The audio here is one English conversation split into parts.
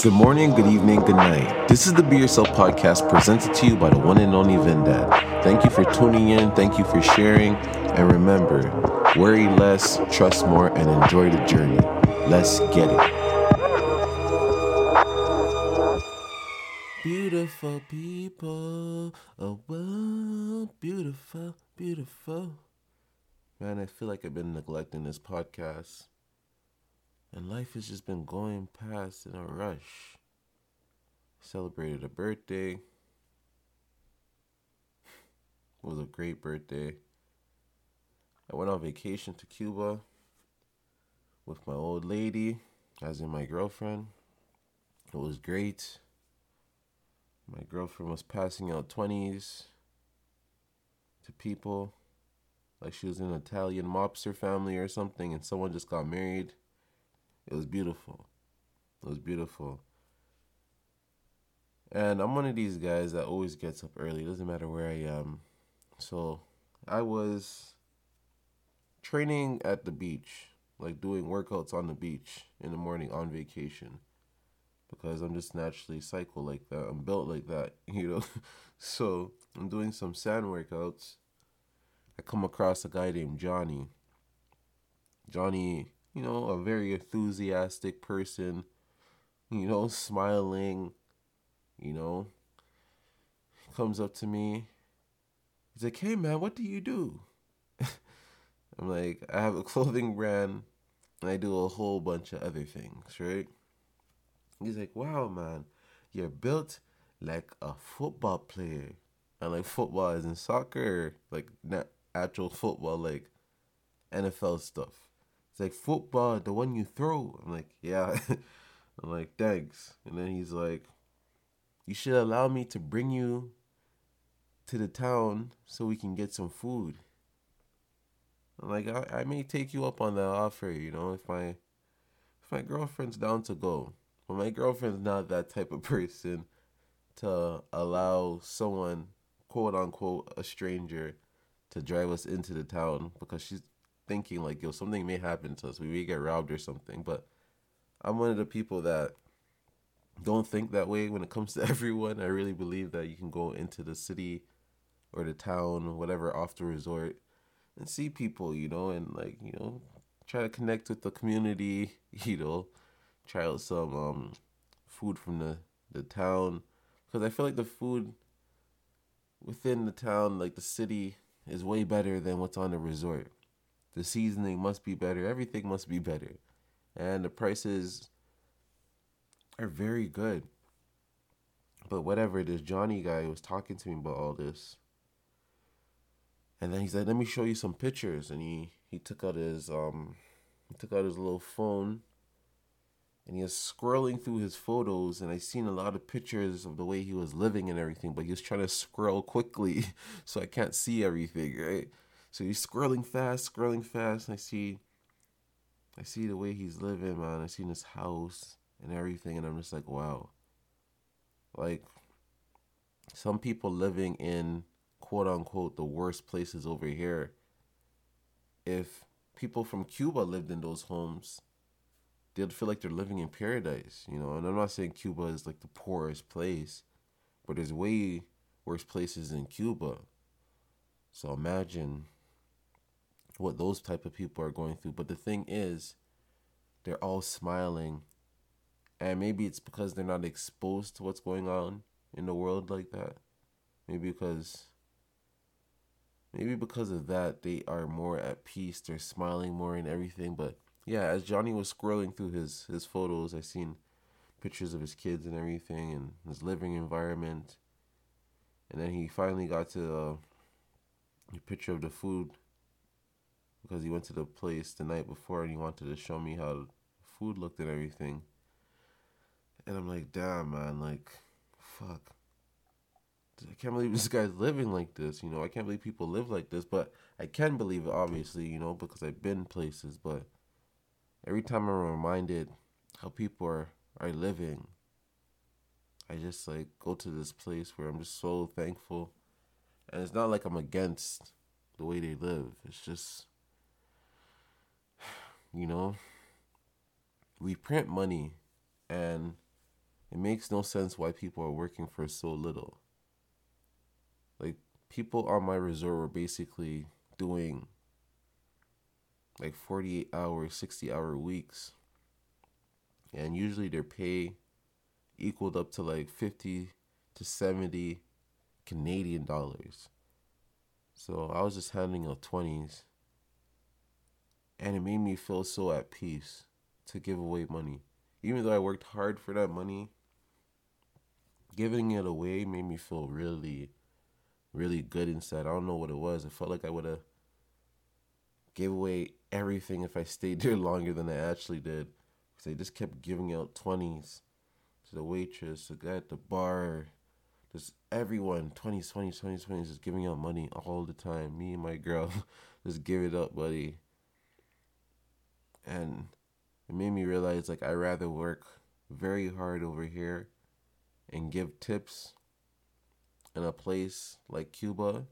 Good morning, good evening, good night. This is the Be Yourself podcast presented to you by the one and only Vendad. Thank you for tuning in, thank you for sharing, and remember worry less, trust more, and enjoy the journey. Let's get it. Beautiful people, oh, well, beautiful, beautiful. Man, I feel like I've been neglecting this podcast. And life has just been going past in a rush. Celebrated a birthday. It was a great birthday. I went on vacation to Cuba with my old lady, as in my girlfriend. It was great. My girlfriend was passing out 20s to people like she was in an Italian mobster family or something, and someone just got married. It was beautiful. It was beautiful. And I'm one of these guys that always gets up early. It doesn't matter where I am. So I was training at the beach, like doing workouts on the beach in the morning on vacation. Because I'm just naturally cycle like that. I'm built like that, you know. so I'm doing some sand workouts. I come across a guy named Johnny. Johnny you know, a very enthusiastic person, you know, smiling, you know, comes up to me. He's like, hey man, what do you do? I'm like, I have a clothing brand and I do a whole bunch of other things, right? He's like, wow, man, you're built like a football player. And like football is in soccer, like not actual football, like NFL stuff. Like football, the one you throw. I'm like, yeah. I'm like, thanks. And then he's like, you should allow me to bring you to the town so we can get some food. I'm like, I, I may take you up on that offer, you know, if my if my girlfriend's down to go. But my girlfriend's not that type of person to allow someone, quote unquote, a stranger, to drive us into the town because she's thinking like, yo, something may happen to us. We may get robbed or something. But I'm one of the people that don't think that way when it comes to everyone. I really believe that you can go into the city or the town, whatever, off the resort and see people, you know, and like, you know, try to connect with the community, you know, try out some um food from the the town because I feel like the food within the town, like the city, is way better than what's on the resort. The seasoning must be better. Everything must be better. And the prices are very good. But whatever, this Johnny guy was talking to me about all this. And then he said, Let me show you some pictures. And he, he took out his um he took out his little phone and he was scrolling through his photos and I seen a lot of pictures of the way he was living and everything, but he was trying to scroll quickly so I can't see everything, right? So he's scrolling fast, scrolling fast, and I see I see the way he's living, man. I seen his house and everything, and I'm just like, wow. Like some people living in quote unquote the worst places over here. If people from Cuba lived in those homes, they'd feel like they're living in paradise, you know. And I'm not saying Cuba is like the poorest place, but there's way worse places in Cuba. So imagine what those type of people are going through. But the thing is, they're all smiling. And maybe it's because they're not exposed to what's going on in the world like that. Maybe because maybe because of that they are more at peace, they're smiling more and everything. But yeah, as Johnny was scrolling through his his photos, I seen pictures of his kids and everything and his living environment. And then he finally got to uh, a picture of the food because he went to the place the night before and he wanted to show me how food looked and everything. And I'm like, damn, man, like, fuck. I can't believe this guy's living like this, you know. I can't believe people live like this, but I can believe it, obviously, you know, because I've been places. But every time I'm reminded how people are, are living, I just like go to this place where I'm just so thankful. And it's not like I'm against the way they live. It's just you know, we print money and it makes no sense why people are working for so little. Like people on my resort were basically doing like 48 hour, 60 hour weeks. And usually their pay equaled up to like 50 to 70 Canadian dollars. So I was just handing out 20s. And it made me feel so at peace to give away money. Even though I worked hard for that money, giving it away made me feel really, really good inside. I don't know what it was. It felt like I would have gave away everything if I stayed there longer than I actually did. Because they just kept giving out 20s to the waitress, the guy at the bar, just everyone, 20s, 20s, 20s, 20s, just giving out money all the time. Me and my girl just give it up, buddy. And it made me realize like I'd rather work very hard over here and give tips in a place like Cuba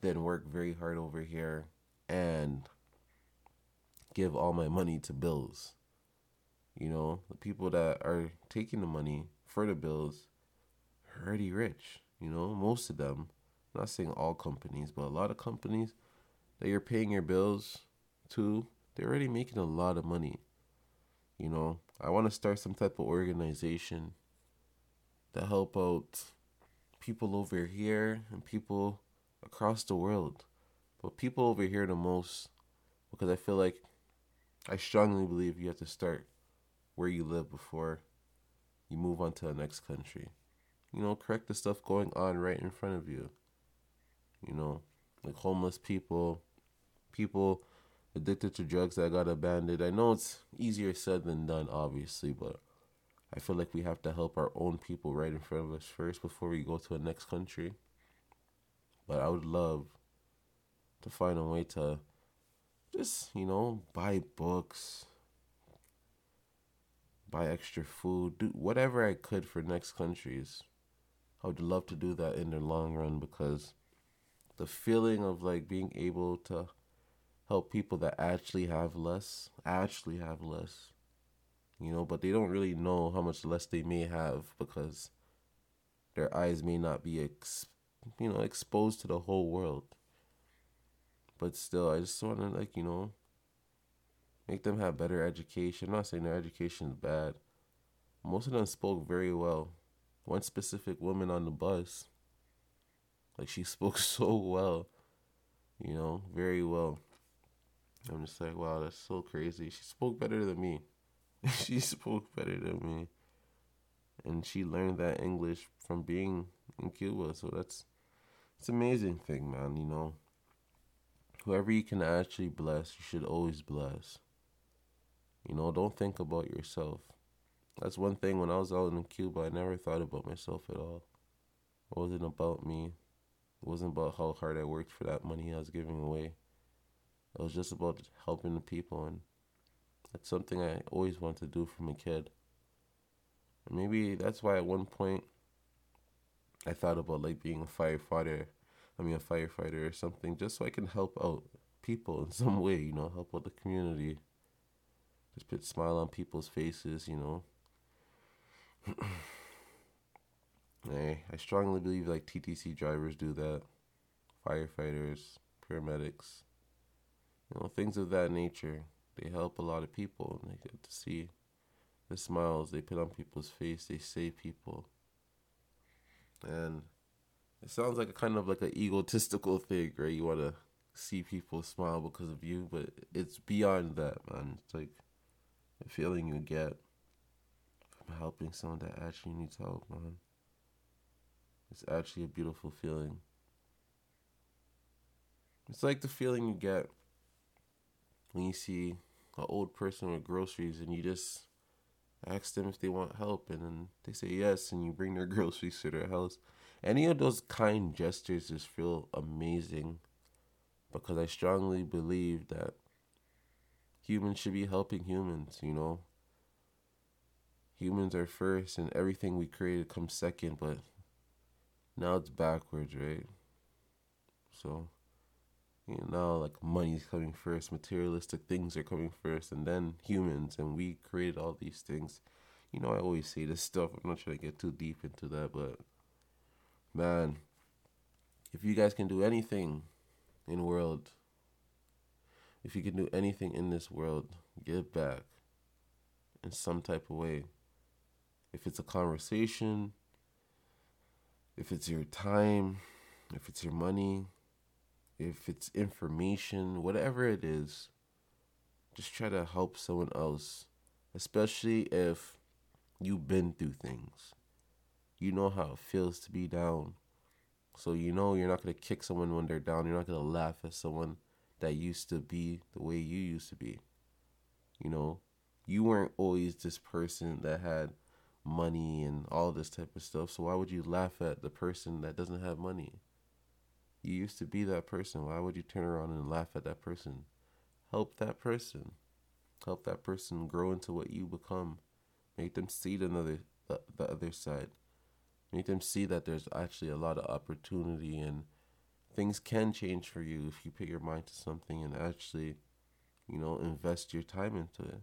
than work very hard over here and give all my money to bills. You know, the people that are taking the money for the bills are already rich. You know, most of them. I'm not saying all companies, but a lot of companies that you're paying your bills to, they're already making a lot of money. You know, I want to start some type of organization to help out people over here and people across the world. But people over here the most because I feel like I strongly believe you have to start where you live before you move on to the next country. You know, correct the stuff going on right in front of you. You know, like homeless people, people addicted to drugs that got abandoned. I know it's easier said than done, obviously, but I feel like we have to help our own people right in front of us first before we go to a next country. But I would love to find a way to just, you know, buy books, buy extra food, do whatever I could for next countries. I would love to do that in the long run because the feeling of like being able to help people that actually have less, actually have less, you know, but they don't really know how much less they may have because their eyes may not be, ex- you know, exposed to the whole world. But still, I just want to like you know make them have better education. I'm not saying their education is bad. Most of them spoke very well. One specific woman on the bus, like she spoke so well, you know, very well. I'm just like, wow, that's so crazy. She spoke better than me. she spoke better than me. And she learned that English from being in Cuba. So that's it's amazing thing, man, you know whoever you can actually bless, you should always bless. You know, don't think about yourself. That's one thing when I was out in Cuba, I never thought about myself at all. It wasn't about me. It wasn't about how hard I worked for that money I was giving away. It was just about helping the people, and that's something I always wanted to do from a kid. And maybe that's why at one point I thought about like being a firefighter I mean, a firefighter or something, just so I can help out people in some way, you know, help out the community. Just put a smile on people's faces, you know. I, I strongly believe like TTC drivers do that, firefighters, paramedics, you know, things of that nature. They help a lot of people and they get to see the smiles they put on people's face. They save people. And it sounds like a kind of like an egotistical thing, right? You want to see people smile because of you, but it's beyond that, man. It's like the feeling you get from helping someone that actually needs help, man. It's actually a beautiful feeling. It's like the feeling you get when you see an old person with groceries and you just ask them if they want help and then they say yes and you bring their groceries to their house any of those kind gestures just feel amazing because I strongly believe that humans should be helping humans, you know. Humans are first and everything we created comes second, but now it's backwards, right? So, you know, now like money's coming first, materialistic things are coming first, and then humans, and we created all these things. you know, I always say this stuff. I'm not trying to get too deep into that, but man, if you guys can do anything in world, if you can do anything in this world, give back in some type of way. If it's a conversation, if it's your time, if it's your money, if it's information, whatever it is, just try to help someone else, especially if you've been through things. You know how it feels to be down. So you know you're not going to kick someone when they're down. You're not going to laugh at someone that used to be the way you used to be. You know, you weren't always this person that had money and all this type of stuff. So why would you laugh at the person that doesn't have money? You used to be that person. Why would you turn around and laugh at that person? Help that person. Help that person grow into what you become. Make them see the other the, the other side. Make them see that there's actually a lot of opportunity and things can change for you if you put your mind to something and actually, you know, invest your time into it.